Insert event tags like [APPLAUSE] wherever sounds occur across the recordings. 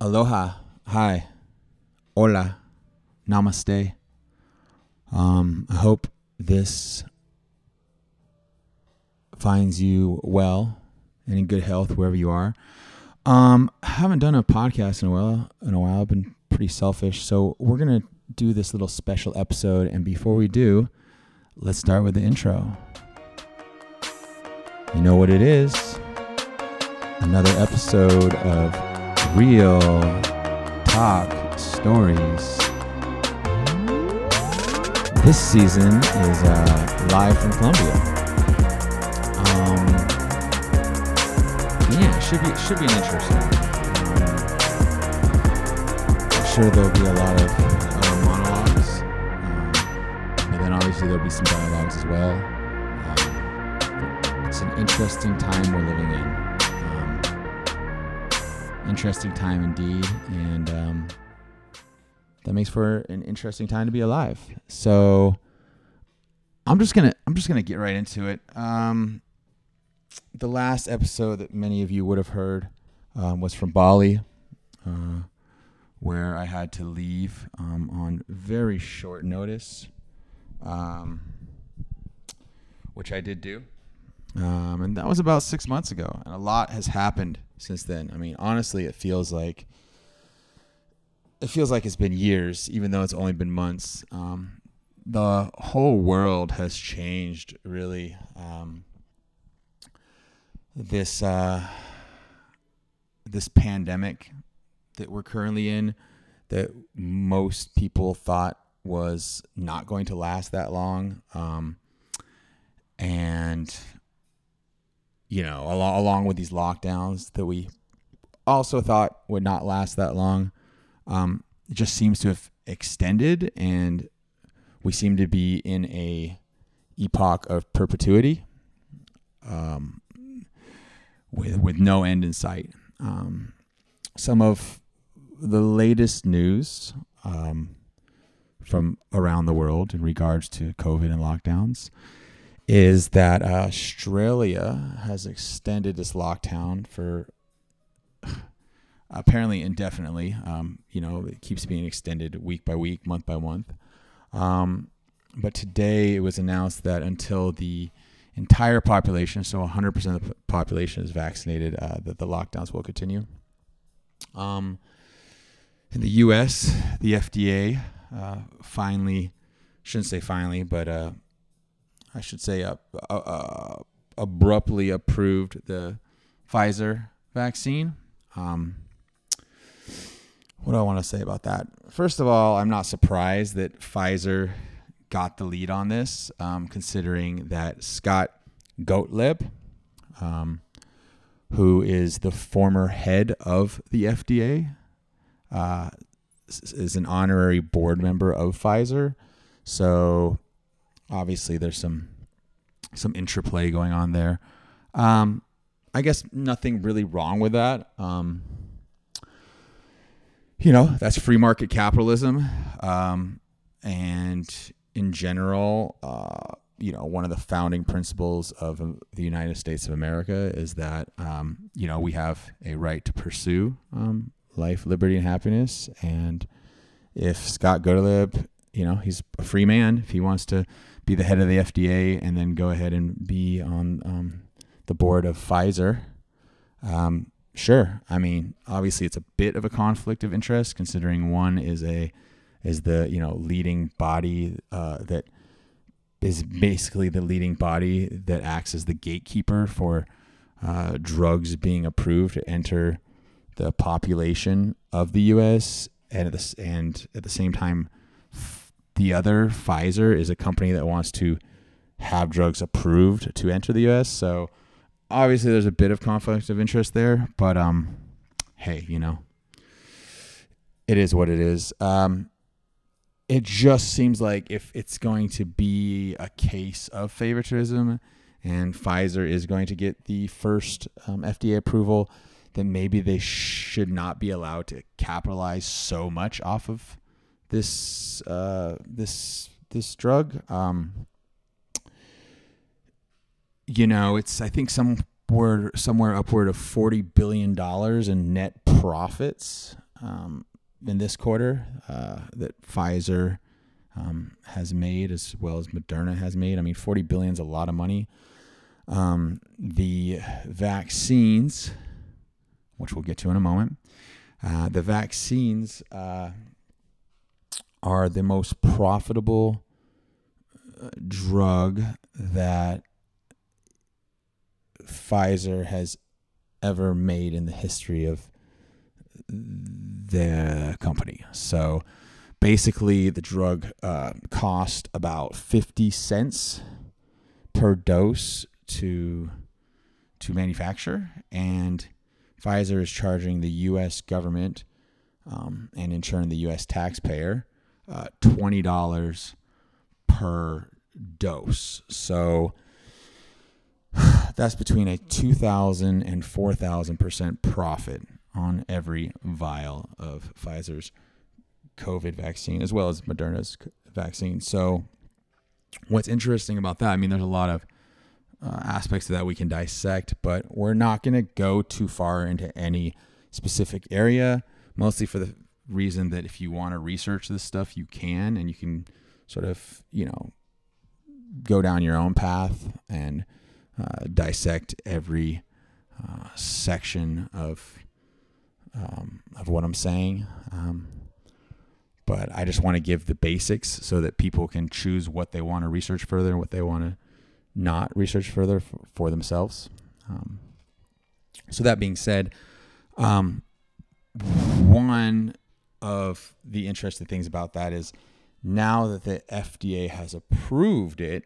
Aloha, hi, hola, namaste. Um, I hope this finds you well and in good health wherever you are. Um, I haven't done a podcast in a while. In a while, I've been pretty selfish, so we're gonna do this little special episode. And before we do, let's start with the intro. You know what it is? Another episode of Real Talk Stories. This season is uh, live from Colombia. Um, yeah, it should be should be an interesting. Um, I'm sure there'll be a lot of uh, monologues, um, and then obviously there'll be some dialogues as well. Um, it's an interesting time we're living in. Interesting time indeed, and um, that makes for an interesting time to be alive. So I'm just gonna I'm just gonna get right into it. Um, the last episode that many of you would have heard um, was from Bali, uh, where I had to leave um, on very short notice, um, which I did do. Um, and that was about six months ago, and a lot has happened since then. I mean, honestly, it feels like it feels like it's been years, even though it's only been months. Um, the whole world has changed, really. Um, this uh, this pandemic that we're currently in, that most people thought was not going to last that long, um, and you know, along along with these lockdowns that we also thought would not last that long, um, just seems to have extended, and we seem to be in a epoch of perpetuity. Um, with with no end in sight. Um, some of the latest news um, from around the world in regards to COVID and lockdowns is that uh, Australia has extended its lockdown for [SIGHS] apparently indefinitely. Um, you know, it keeps being extended week by week, month by month. Um, but today it was announced that until the entire population, so 100% of the population is vaccinated, uh, that the lockdowns will continue. Um, in the U.S., the FDA uh, finally, shouldn't say finally, but uh, I should say uh, uh, abruptly approved the Pfizer vaccine. Um, what do I want to say about that? First of all, I'm not surprised that Pfizer got the lead on this, um, considering that Scott Gottlieb, um, who is the former head of the FDA, uh, is an honorary board member of Pfizer. So obviously, there's some some interplay going on there. Um, I guess nothing really wrong with that. Um, you know, that's free market capitalism. Um, and in general, uh, you know, one of the founding principles of the United States of America is that, um, you know, we have a right to pursue um, life, liberty, and happiness. And if Scott Gottlieb, you know, he's a free man, if he wants to be the head of the FDA and then go ahead and be on um, the board of Pfizer, um, sure. I mean, obviously, it's a bit of a conflict of interest, considering one is a is the you know leading body uh, that is basically the leading body that acts as the gatekeeper for uh, drugs being approved to enter the population of the U.S. and at the, and at the same time, the other Pfizer is a company that wants to have drugs approved to enter the U.S. So obviously, there's a bit of conflict of interest there, but um, hey, you know, it is what it is. Um, it just seems like if it's going to be a case of favoritism and Pfizer is going to get the first um, FDA approval, then maybe they should not be allowed to capitalize so much off of this uh, this this drug. Um, you know, it's I think somewhere somewhere upward of forty billion dollars in net profits um, in this quarter uh, that Pfizer um, has made, as well as Moderna has made. I mean, 40 billion is a lot of money. Um, the vaccines, which we'll get to in a moment, uh, the vaccines uh, are the most profitable uh, drug that Pfizer has ever made in the history of the company. So basically, the drug uh, cost about 50 cents per dose to to manufacture, and Pfizer is charging the U.S. government um, and in turn the U.S. taxpayer uh, twenty dollars per dose. So [SIGHS] that's between a 2,000 and 4,000 percent profit on every vial of Pfizer's COVID vaccine, as well as Moderna's vaccine. So, what's interesting about that? I mean, there's a lot of uh, aspects of that we can dissect, but we're not going to go too far into any specific area, mostly for the reason that if you want to research this stuff, you can, and you can sort of, you know, go down your own path and uh, dissect every uh, section of um, of what I'm saying. Um, but I just want to give the basics so that people can choose what they want to research further and what they want to not research further for, for themselves. Um, so that being said, um, one of the interesting things about that is now that the FDA has approved it,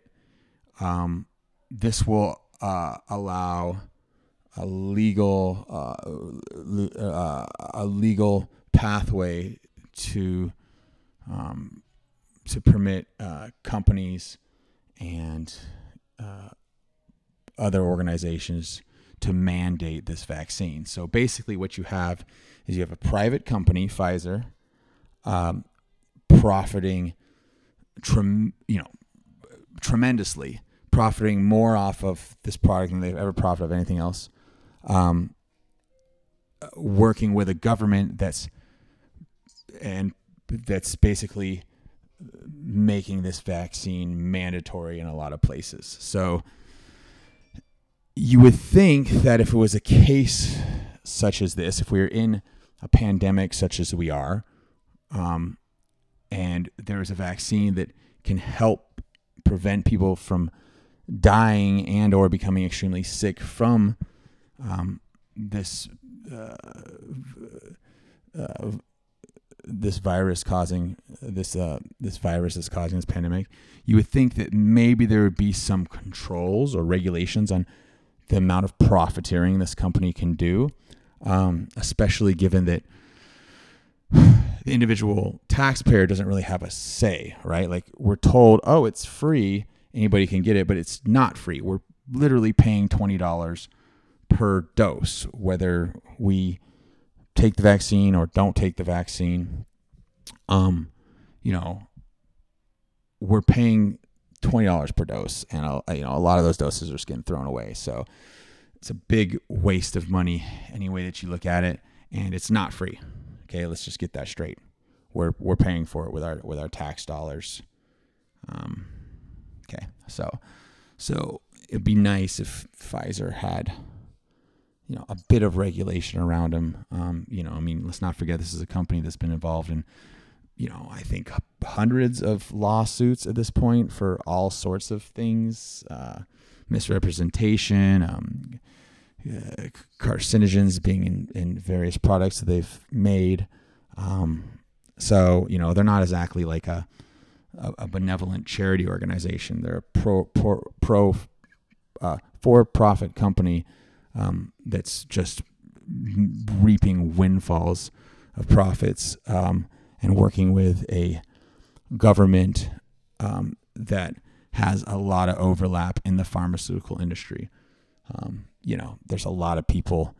um, this will uh, allow a legal uh, uh, a legal pathway to um, to permit uh, companies and uh, other organizations to mandate this vaccine. So basically, what you have is you have a private company, Pfizer, um, profiting, trem- you know, tremendously, profiting more off of this product than they've ever profited of anything else um, working with a government that's and that's basically making this vaccine mandatory in a lot of places. So you would think that if it was a case such as this, if we were in a pandemic such as we are, um, and there is a vaccine that can help prevent people from dying and or becoming extremely sick from um, this uh, uh, this virus causing this uh, this virus is causing this pandemic, you would think that maybe there would be some controls or regulations on the amount of profiteering this company can do, um, especially given that the individual taxpayer doesn't really have a say, right? Like we're told, oh, it's free, anybody can get it, but it's not free. We're literally paying twenty dollars per dose, whether we take the vaccine or don't take the vaccine. Um, you know, we're paying twenty dollars per dose, and a, you know a lot of those doses are getting thrown away. So it's a big waste of money any way that you look at it, and it's not free. Okay, let's just get that straight. We're we're paying for it with our with our tax dollars. Um, okay, so so it'd be nice if Pfizer had you know a bit of regulation around them. Um, you know, I mean, let's not forget this is a company that's been involved in you know I think hundreds of lawsuits at this point for all sorts of things, uh, misrepresentation, um, uh, carcinogens being in, in various products that they've made. Um, so you know they're not exactly like a a, a benevolent charity organization. They're a pro pro, pro uh, for profit company um, that's just reaping windfalls of profits um, and working with a government um, that has a lot of overlap in the pharmaceutical industry. Um, you know, there's a lot of people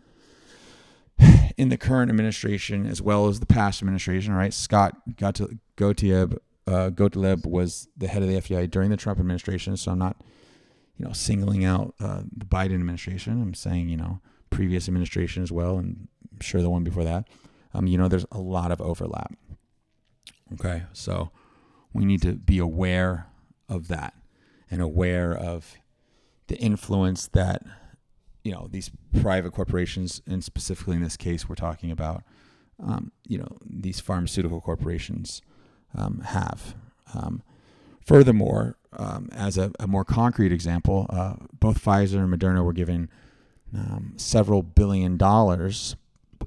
in the current administration as well as the past administration, right? Scott Gottlieb, uh, Gottlieb was the head of the FBI during the Trump administration, so I'm not you know, singling out uh, the Biden administration. I'm saying, you know, previous administration as well, and I'm sure the one before that. um, you know, there's a lot of overlap. Okay, so we need to be aware of that and aware of the influence that you know these private corporations, and specifically in this case, we're talking about um, you know these pharmaceutical corporations um, have. Um, furthermore, um, as a, a, more concrete example, uh, both Pfizer and Moderna were given um, several billion dollars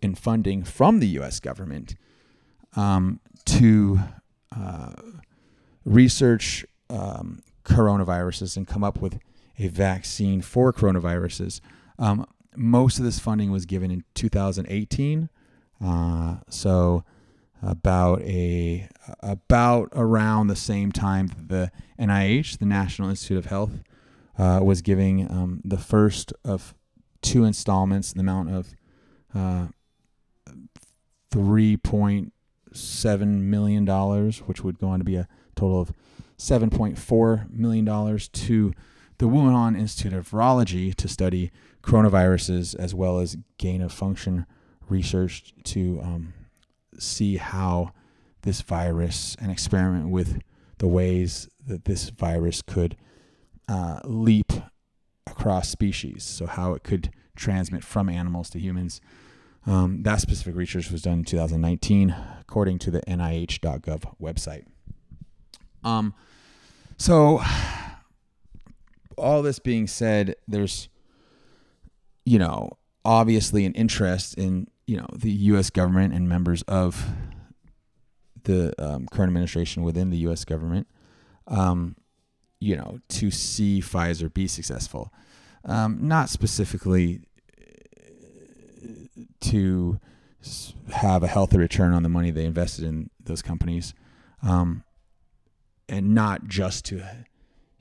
in funding from the U.S. government um, to uh, research um, coronaviruses and come up with a vaccine for coronaviruses. Um, most of this funding was given in 2018, uh, so about a about around the same time the NIH, the National Institute of Health, uh, was giving um, the first of two installments in the amount of uh, $3.7 million, which would go on to be a total of $7.4 million to the Wuhan Institute of Virology to study coronaviruses as well as gain of function research to um, see how this virus and experiment with the ways that this virus could uh, leap across species. So, how it could transmit from animals to humans. Um, that specific research was done in 2019, according to the NIH.gov website. Um, so, all this being said, there's, you know, obviously an interest in, you know, the U.S. government and members of the um, current administration within the U.S. government, um, you know, to see Pfizer be successful. Um, not specifically to have a healthy return on the money they invested in those companies, um, and not just to,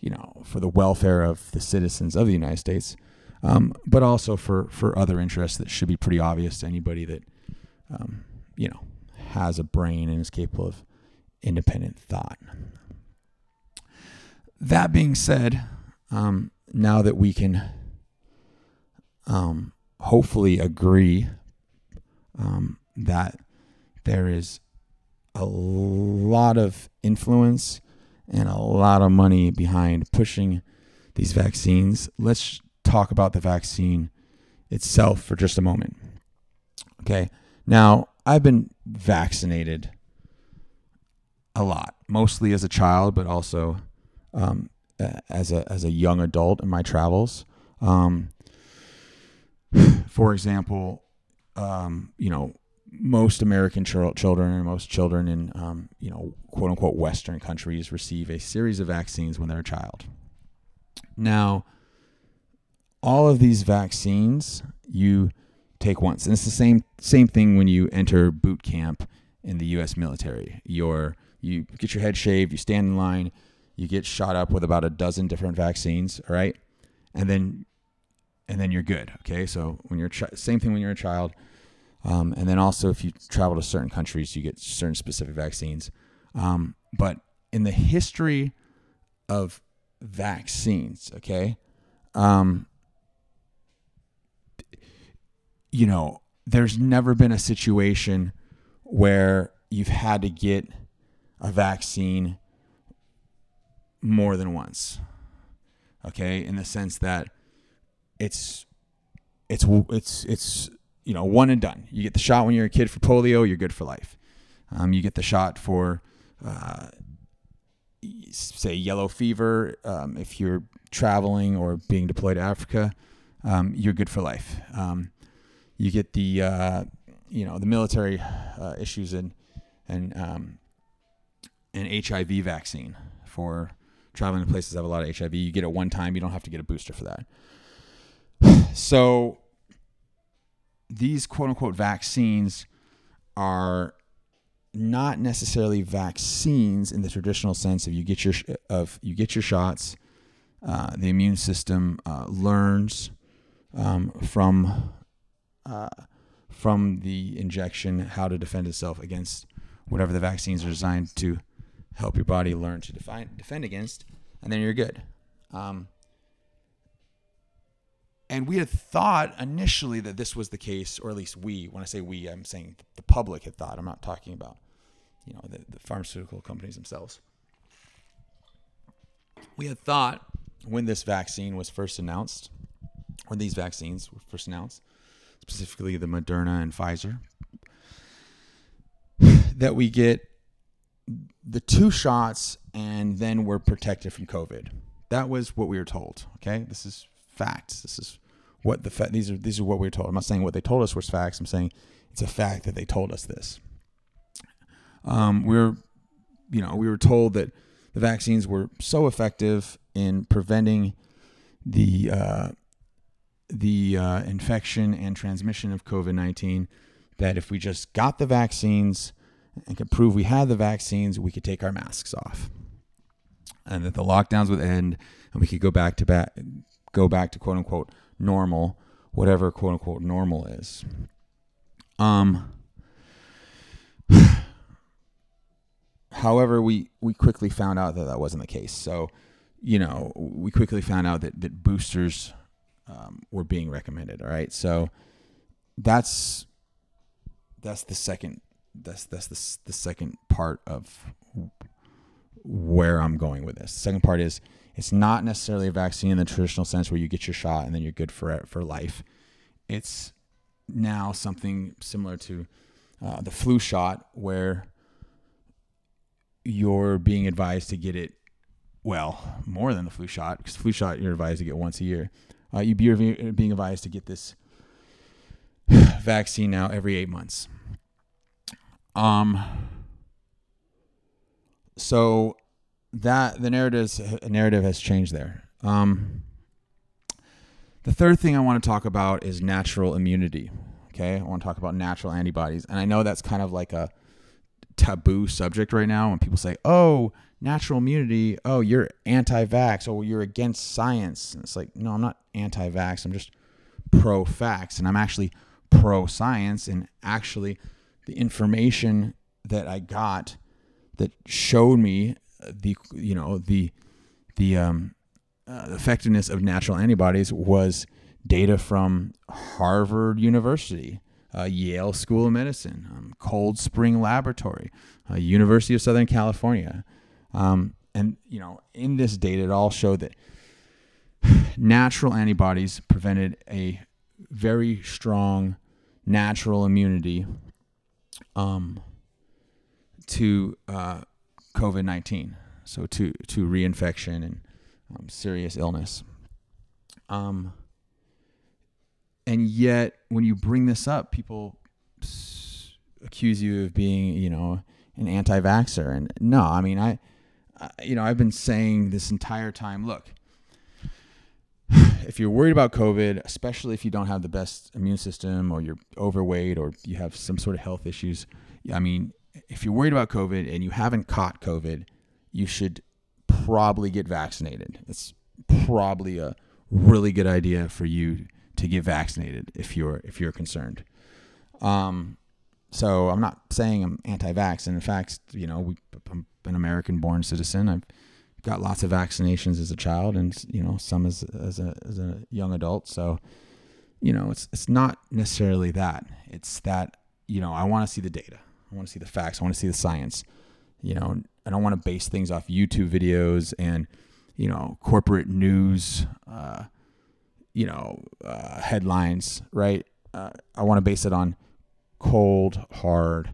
you know, for the welfare of the citizens of the United States, um, but also for for other interests that should be pretty obvious to anybody that, um, you know, has a brain and is capable of independent thought. That being said, um, now that we can um, hopefully agree um, that there is a lot of influence and a lot of money behind pushing these vaccines. Let's talk about the vaccine itself for just a moment. Okay. Now, I've been vaccinated a lot, mostly as a child, but also um, as a as a young adult in my travels. Um, [SIGHS] for example, um, you know, most American ch- children and most children in, um, you know, quote unquote Western countries receive a series of vaccines when they're a child. Now, all of these vaccines you take once, and it's the same same thing when you enter boot camp in the U.S. military. You're you get your head shaved, you stand in line, you get shot up with about a dozen different vaccines, all right, and then and then you're good. Okay, so when you're chi- same thing when you're a child, um, and then also if you travel to certain countries, you get certain specific vaccines. Um, but in the history of vaccines, okay, um, you know, there's never been a situation where you've had to get a vaccine more than once. Okay, in the sense that it's it's it's it's you know one and done. You get the shot when you're a kid for polio, you're good for life. Um, you get the shot for uh, say yellow fever um, if you're traveling or being deployed to Africa, um, you're good for life. Um, you get the uh, you know the military uh, issues and and um, an HIV vaccine for traveling to places that have a lot of HIV. You get it one time. You don't have to get a booster for that. [SIGHS] So these quote unquote vaccines are not necessarily vaccines in the traditional sense of you get your of you get your shots, uh, the immune system uh, learns um, from uh, from the injection how to defend itself against whatever the vaccines are designed to help your body learn to define, defend against, and then you're good. Um, and we had thought initially that this was the case, or at least we. When I say we, I'm saying the public had thought. I'm not talking about, you know, the, the pharmaceutical companies themselves. We had thought when this vaccine was first announced, or these vaccines were first announced, specifically the Moderna and Pfizer, that we get the two shots and then we're protected from COVID. That was what we were told. Okay, this is facts. This is what the fa- these are these are what we were told. I'm not saying what they told us was facts. I'm saying it's a fact that they told us this. Um, we we're, you know, we were told that the vaccines were so effective in preventing the uh, the uh, infection and transmission of COVID 19 that if we just got the vaccines and could prove we had the vaccines, we could take our masks off. And that the lockdowns would end and we could go back to back go back to quote unquote normal, whatever quote unquote normal is. Um [SIGHS] however, we we quickly found out that that wasn't the case. So, you know, we quickly found out that that boosters um, were being recommended. All right, so that's that's the second that's that's the the second part of where I'm going with this. Second part is it's not necessarily a vaccine in the traditional sense where you get your shot and then you're good for for life. It's now something similar to uh, the flu shot where you're being advised to get it well more than the flu shot because flu shot you're advised to get once a year uh, you'd be being advised to get this [SIGHS] vaccine now every eight months. Um. So that the narrative narrative has changed there. Um. The third thing I want to talk about is natural immunity. Okay, I want to talk about natural antibodies, and I know that's kind of like a taboo subject right now when people say, "Oh, natural immunity, oh, you're anti-vax, oh, you're against science." And it's like, no, I'm not anti-vax. I'm just pro-facts, and I'm actually pro-science. And actually, the information that I got that showed me the, you know, the the um, uh, effectiveness of natural antibodies was data from Harvard University, uh, Yale School of Medicine, um, Cold Spring Laboratory, uh, University of Southern California. Um, and, you know, in this data, it all showed that [SIGHS] natural antibodies prevented a very strong natural immunity um, to uh, COVID 19, so to, to reinfection and um, serious illness. Um, and yet, when you bring this up, people accuse you of being, you know, an anti-vaxxer. And no, I mean, I, I, you know, I've been saying this entire time. Look, if you're worried about COVID, especially if you don't have the best immune system, or you're overweight, or you have some sort of health issues, I mean, if you're worried about COVID and you haven't caught COVID, you should probably get vaccinated. It's probably a really good idea for you to get vaccinated if you're if you're concerned. Um, so I'm not saying I'm anti-vax, and in fact, you know, we, I'm an American-born citizen. I've got lots of vaccinations as a child, and you know, some as as a as a young adult. So, you know, it's it's not necessarily that. It's that you know, I want to see the data. I want to see the facts. I want to see the science. You know, I don't want to base things off YouTube videos and you know corporate news. Uh, you know, uh, headlines, right? Uh, I want to base it on cold, hard,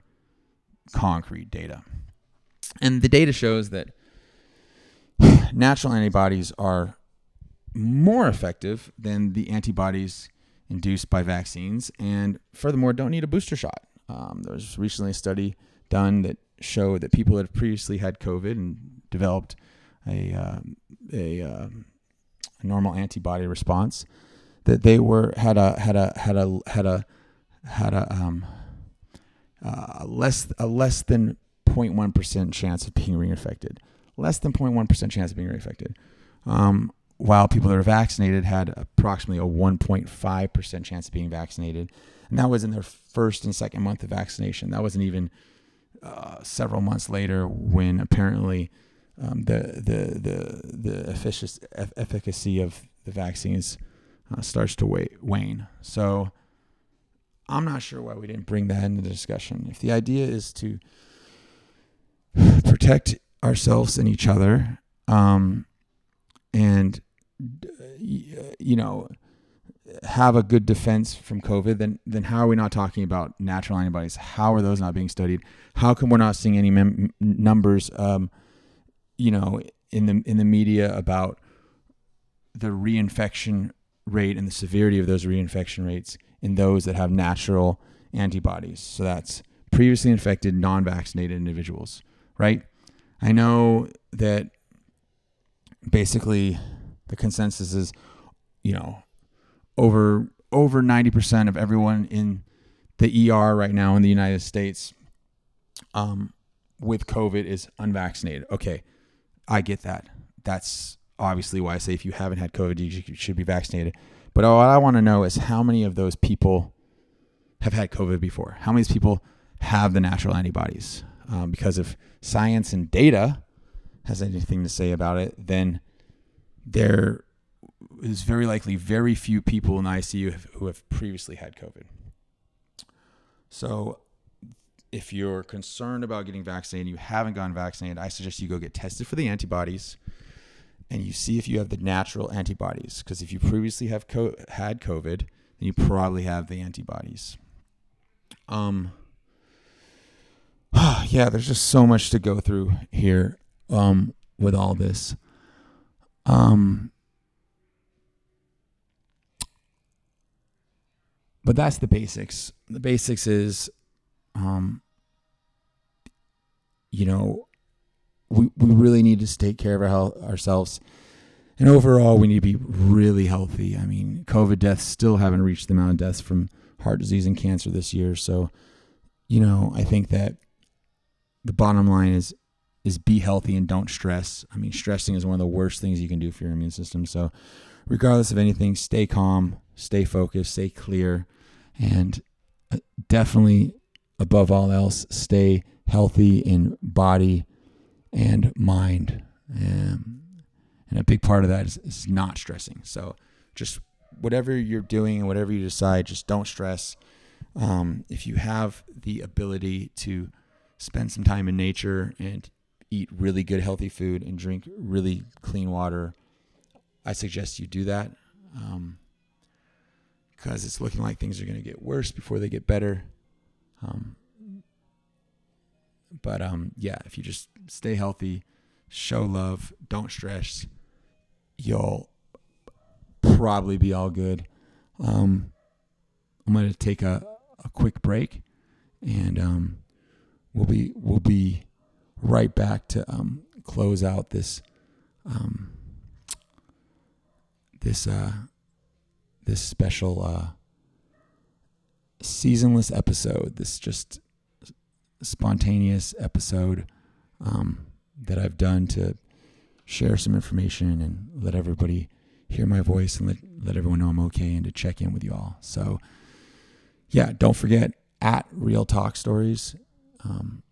concrete data. And the data shows that [SIGHS] natural antibodies are more effective than the antibodies induced by vaccines, and furthermore, don't need a booster shot. Um, there was recently a study done that showed that people that have previously had COVID and developed a, uh, a um, a normal antibody response, that they were had a had a had a had a had a um uh, less a less than 0.1 percent chance of being reinfected, less than 0.1 percent chance of being reinfected. Um, while people that are vaccinated had approximately a 1.5 percent chance of being vaccinated, and that was in their first and second month of vaccination. That wasn't even uh, several months later when apparently um, the the the the efficacy of the vaccines uh, starts to wane. So I'm not sure why we didn't bring that into the discussion. If the idea is to protect ourselves and each other, um, and you know have a good defense from COVID, then then how are we not talking about natural antibodies? How are those not being studied? How come we're not seeing any mem- numbers, um, you know, in the in the media about the reinfection rate and the severity of those reinfection rates in those that have natural antibodies? So that's previously infected, non-vaccinated individuals, right? I know that basically the consensus is, you know, over over 90% of everyone in the ER right now in the United States um, with COVID is unvaccinated. Okay, I get that. That's obviously why I say if you haven't had COVID, you should be vaccinated. But all I want to know is how many of those people have had COVID before? How many people have the natural antibodies? Um, because if science and data has anything to say about it, then there is very likely very few people in ICU who have previously had COVID. So, if you're concerned about getting vaccinated, you haven't gotten vaccinated, I suggest you go get tested for the antibodies and you see if you have the natural antibodies. Because if you previously have co- had COVID, then you probably have the antibodies. Um, [SIGHS] yeah, there's just so much to go through here um, with all this. Um, but that's the basics. The basics is, um, you know, we, we really need to take care of our health, ourselves. And overall, we need to be really healthy. I mean, COVID deaths still haven't reached the amount of deaths from heart disease and cancer this year. So, you know, I think that the bottom line is is be healthy and don't stress. I mean, stressing is one of the worst things you can do for your immune system. So, regardless of anything, stay calm, stay focused, stay clear, and uh, definitely above all else, stay healthy in body and mind. Um, and a big part of that is, is not stressing. So, just whatever you're doing and whatever you decide, just don't stress. Um, if you have the ability to spend some time in nature and eat really good healthy food and drink really clean water, I suggest you do that. Um, because it's looking like things are going to get worse before they get better. Um, but um, yeah, if you just stay healthy, show love, don't stress, you'll probably be all good. Um, I'm going to take a, a quick break, and um, we'll be we'll be right back to um, close out this um, this uh, this special uh, seasonless episode. This just spontaneous episode um, that I've done to share some information and let everybody hear my voice and let, let everyone know I'm okay and to check in with you all. So, yeah, don't forget at Real Talk Stories. Um,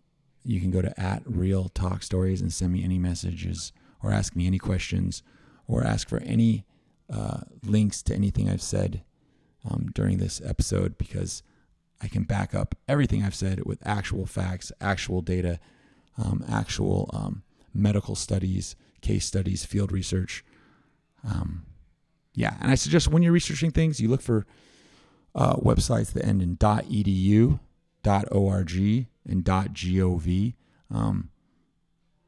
you can go to at Real Talk Stories and send me any messages or ask me any questions or ask for any uh, links to anything I've said um, during this episode because I can back up everything I've said with actual facts, actual data, um, actual um, medical studies, case studies, field research. Um, yeah, and I suggest when you're researching things, you look for uh, websites that end in .edu, .org, and .gov. Um,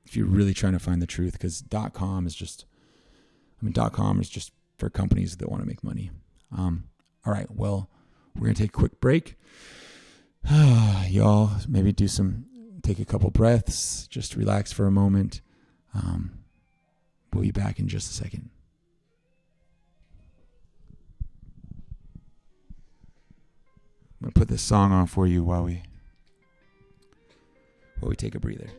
if you're really trying to find the truth, because .com is just, I mean, .com is just for companies that want to make money. Um, all right, well, we're gonna take a quick break. [SIGHS] Y'all, maybe do some, take a couple breaths, just relax for a moment. Um, we'll be back in just a second. I'm gonna put this song on for you while we while we take a breather.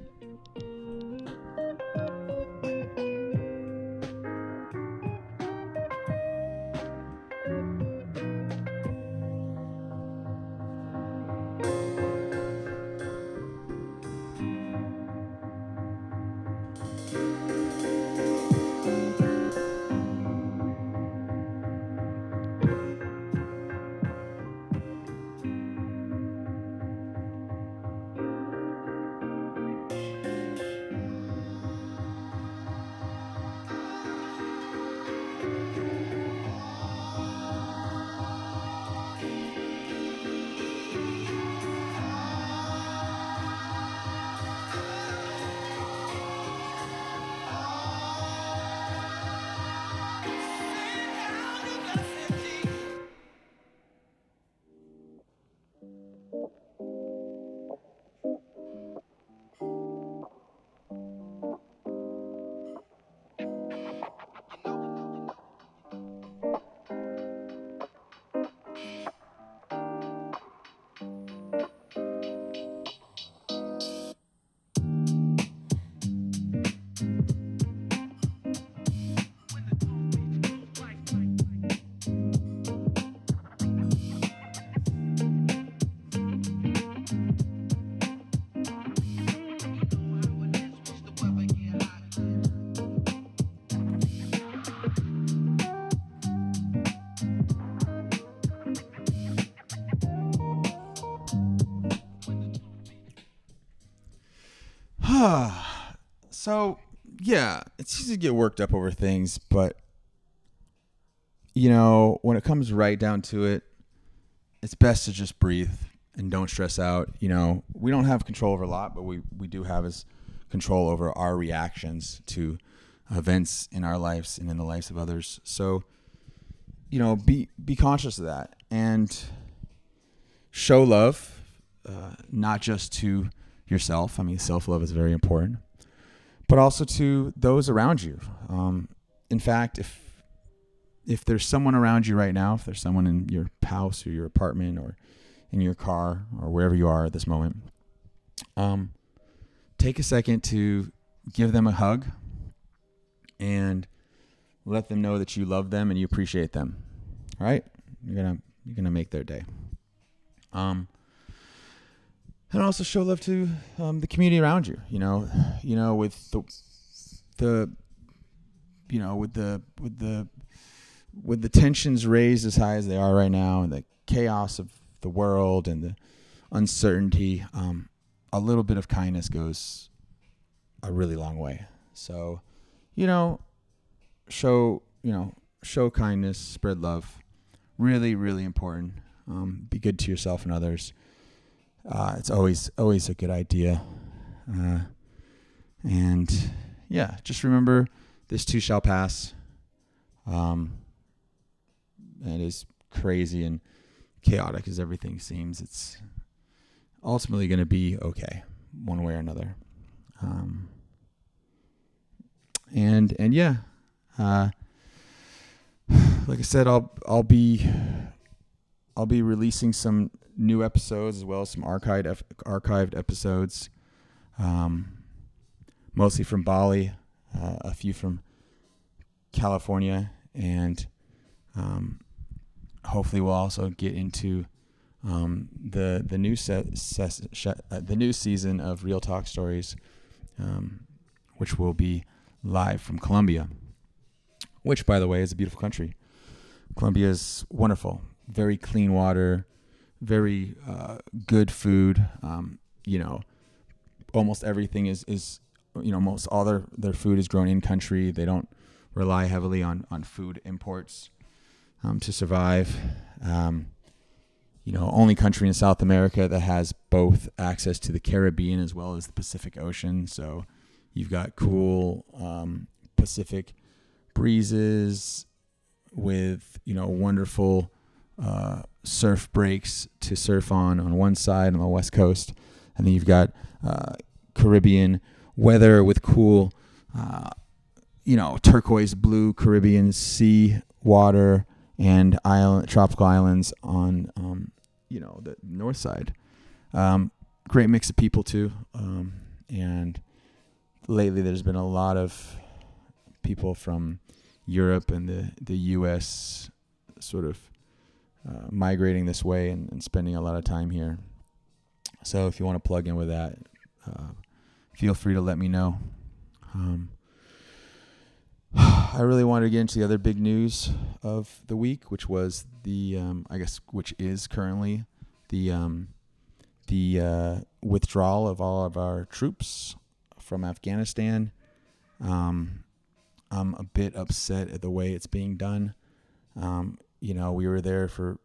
[SIGHS] so yeah, it's easy to get worked up over things, but you know, when it comes right down to it, it's best to just breathe and don't stress out. You know, we don't have control over a lot, but we we do have is control over our reactions to events in our lives and in the lives of others. So, you know, be be conscious of that and show love, uh, not just to yourself. I mean, self love is very important, but also to those around you. Um, in fact, if if there's someone around you right now, if there's someone in your house or your apartment or in your car or wherever you are at this moment, um, take a second to give them a hug and let them know that you love them and you appreciate them. All right, you're gonna you're gonna make their day. Um, and also show love to um, the community around you. You know, you know with the the you know with the with the with the tensions raised as high as they are right now and the chaos of the world and the uncertainty, um, a little bit of kindness goes a really long way. So, you know, show you know show kindness, spread love, really really important. Um, be good to yourself and others. Uh, it's always always a good idea. Uh, and yeah, just remember this too shall pass. Um, it is crazy and chaotic as everything seems. It's ultimately going to be okay, one way or another. Um, and and yeah, uh, [SIGHS] like I said, I'll I'll be I'll be releasing some new episodes as well as some archived archived episodes, um, mostly from Bali, uh, a few from California, and um, hopefully we'll also get into um, the the new se- sh- uh, the new season of Real Talk Stories, um, which will be live from Colombia, which by the way is a beautiful country. Colombia is wonderful, very clean water, very uh, good food. Um, you know, almost everything is is you know most all their their food is grown in country. They don't rely heavily on on food imports um, to survive. Um, you know, only country in South America that has both access to the Caribbean as well as the Pacific Ocean. So you've got cool um, Pacific breezes with you know wonderful uh, surf breaks to surf on on one side on the west coast, and then you've got uh, Caribbean weather with cool, uh, you know, turquoise blue Caribbean sea water and island tropical islands on um, you know the north side. Um, great mix of people too, um, and lately there's been a lot of people from Europe and the the U.S. sort of uh, migrating this way and, and, spending a lot of time here. So if you want to plug in with that, uh, feel free to let me know. Um, [SIGHS] I really wanted to get into the other big news of the week, which was the, um, I guess, which is currently the um, the uh, withdrawal of all of our troops from Afghanistan. Um, I'm a bit upset at the way it's being done. Um, you know, we were there for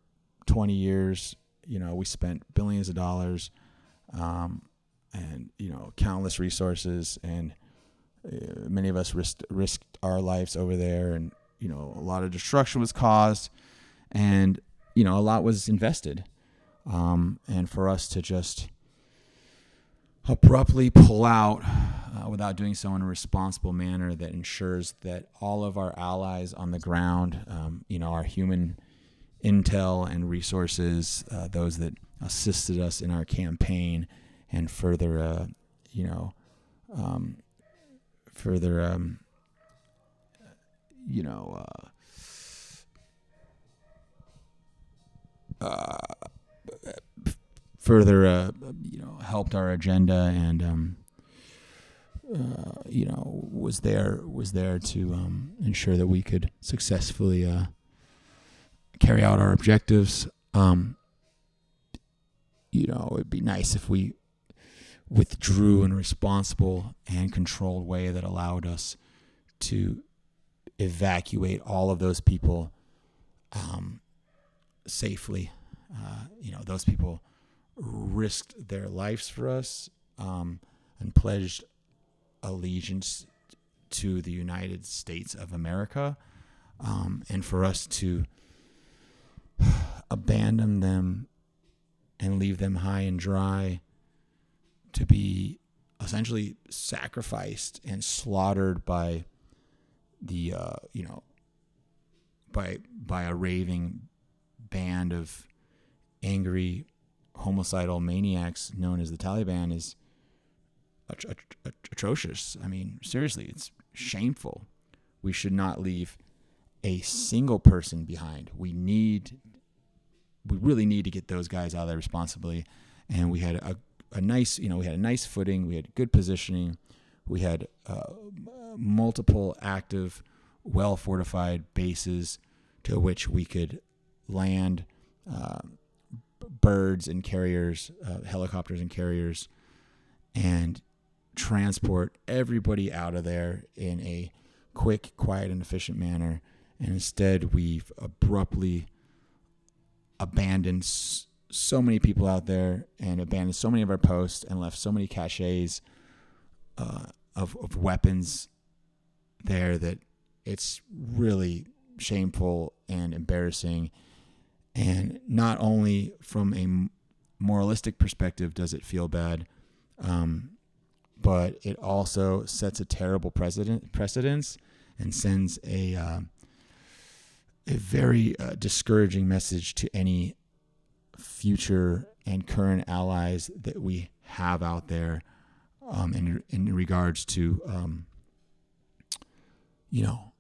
20 years. You know, we spent billions of dollars, um, and you know, countless resources and uh, many of us risked risked our lives over there, and you know a lot of destruction was caused, and you know a lot was invested, um, and for us to just abruptly pull out uh, without doing so in a responsible manner that ensures that all of our allies on the ground, um, you know, our human intel and resources, uh, those that assisted us in our campaign, and further, uh, you know, um, further, um, you know, uh, uh, further, uh, you know, helped our agenda and, um, uh, you know, was there was there to um, ensure that we could successfully uh, carry out our objectives. Um, you know, it'd be nice if we withdrew in a responsible and controlled way that allowed us to evacuate all of those people um, safely. Uh, you know, those people risked their lives for us um, and pledged allegiance to the United States of America. Um, and for us to abandon them and leave them high and dry to be essentially sacrificed and slaughtered by the uh, you know by by a raving band of angry homicidal maniacs known as the Taliban is at- at- atrocious. I mean, seriously, it's shameful. We should not leave a single person behind. We need, we really need to get those guys out of there responsibly. And we had a, a nice, you know, we had a nice footing. We had good positioning. We had uh, multiple active, well fortified bases to which we could land uh, birds and carriers, uh, helicopters and carriers, and transport everybody out of there in a quick, quiet, and efficient manner. And instead, we've abruptly abandoned so many people out there and abandoned so many of our posts and left so many caches uh, of, of weapons there that it's really shameful and embarrassing. And not only from a moralistic perspective does it feel bad, um, but it also sets a terrible precedent precedence and sends a uh, a very uh, discouraging message to any future and current allies that we have out there um, in in regards to um, you know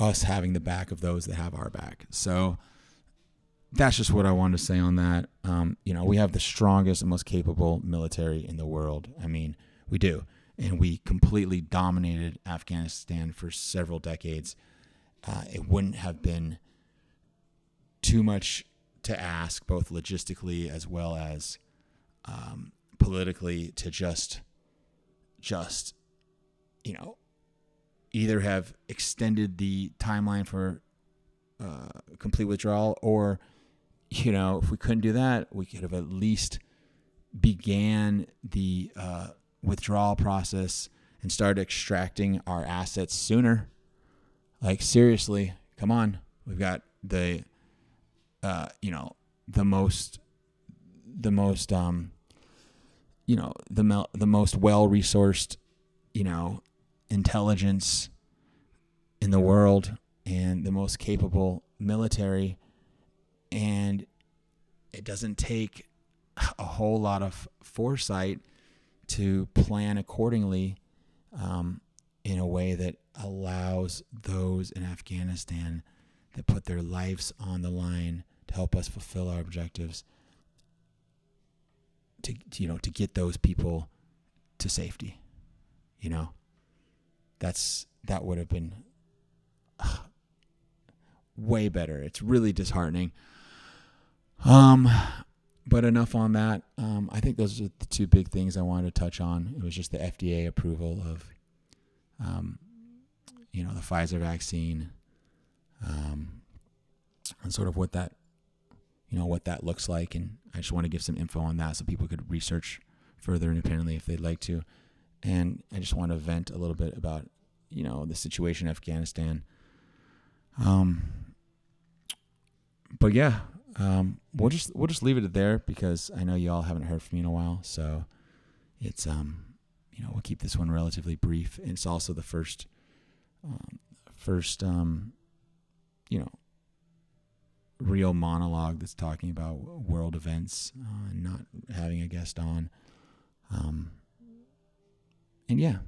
us having the back of those that have our back. So that's just what I wanted to say on that. Um, you know, we have the strongest and most capable military in the world. I mean, we do. And we completely dominated Afghanistan for several decades. Uh, it wouldn't have been too much to ask, both logistically as well as um, politically, to just, just, you know, either have extended the timeline for uh, complete withdrawal or you know, if we couldn't do that, we could have at least began the uh, withdrawal process and started extracting our assets sooner. Like seriously, come on, we've got the, uh, you know, the most, the most, um, you know, the mel- the most well resourced, you know, intelligence in the world and the most capable military and it doesn't take a whole lot of foresight to plan accordingly um, in a way that allows those in Afghanistan that put their lives on the line to help us fulfill our objectives to you know to get those people to safety you know? That's that would have been uh, way better. It's really disheartening um, but enough on that. Um, I think those are the two big things I wanted to touch on. It was just the FDA approval of, um, you know, the Pfizer vaccine, um, and sort of what that, you know, what that looks like. And I just want to give some info on that so people could research further independently if they'd like to. And I just want to vent a little bit about, you know, the situation in Afghanistan. Um, but yeah, um, we'll just we'll just leave it there because I know you all haven't heard from me in a while. So it's um you know we'll keep this one relatively brief. It's also the first um, first um you know real monologue that's talking about world events uh, and not having a guest on. Um, and yeah,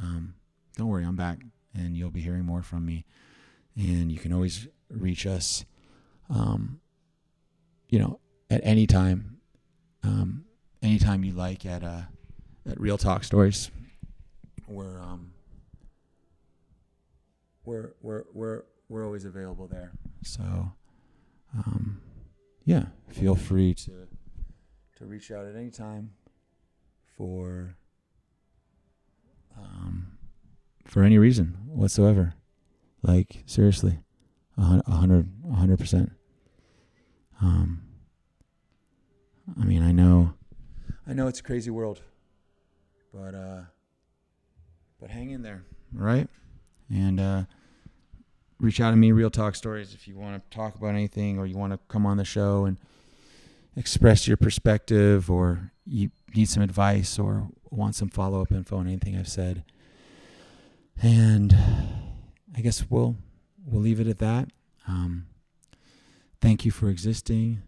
um, don't worry, I'm back, and you'll be hearing more from me. And you can always reach us um, you know, at any time, um, anytime you like at uh, at Real Talk Stories. We're um, we're we're we're we're always available there. So, um, yeah, feel free to to reach out at any time. for um, for any reason whatsoever. Like seriously, a hundred, a hundred percent. Um, I mean, I know, I know it's a crazy world, but uh, but hang in there, right? And uh, reach out to me, Real Talk Stories, if you want to talk about anything or you want to come on the show and express your perspective or you need some advice or want some follow up info on anything I've said. And I guess we'll we'll leave it at that. Um, thank you for existing.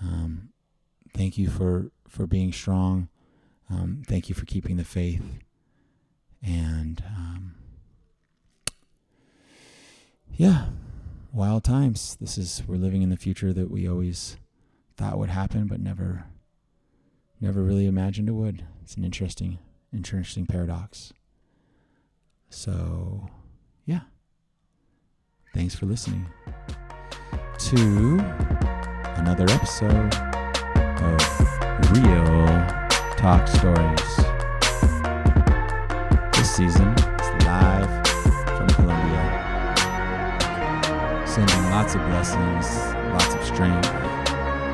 Um, thank you for for being strong. Um, thank you for keeping the faith. And um, yeah, wild times. This is we're living in the future that we always thought would happen, but never never really imagined it would. It's an interesting interesting paradox. So, yeah. Thanks for listening to another episode of Real Talk Stories. This season is live from Colombia. Sending lots of blessings, lots of strength,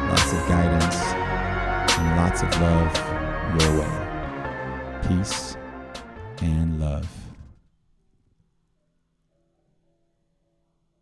lots of guidance, and lots of love your way. Peace and love.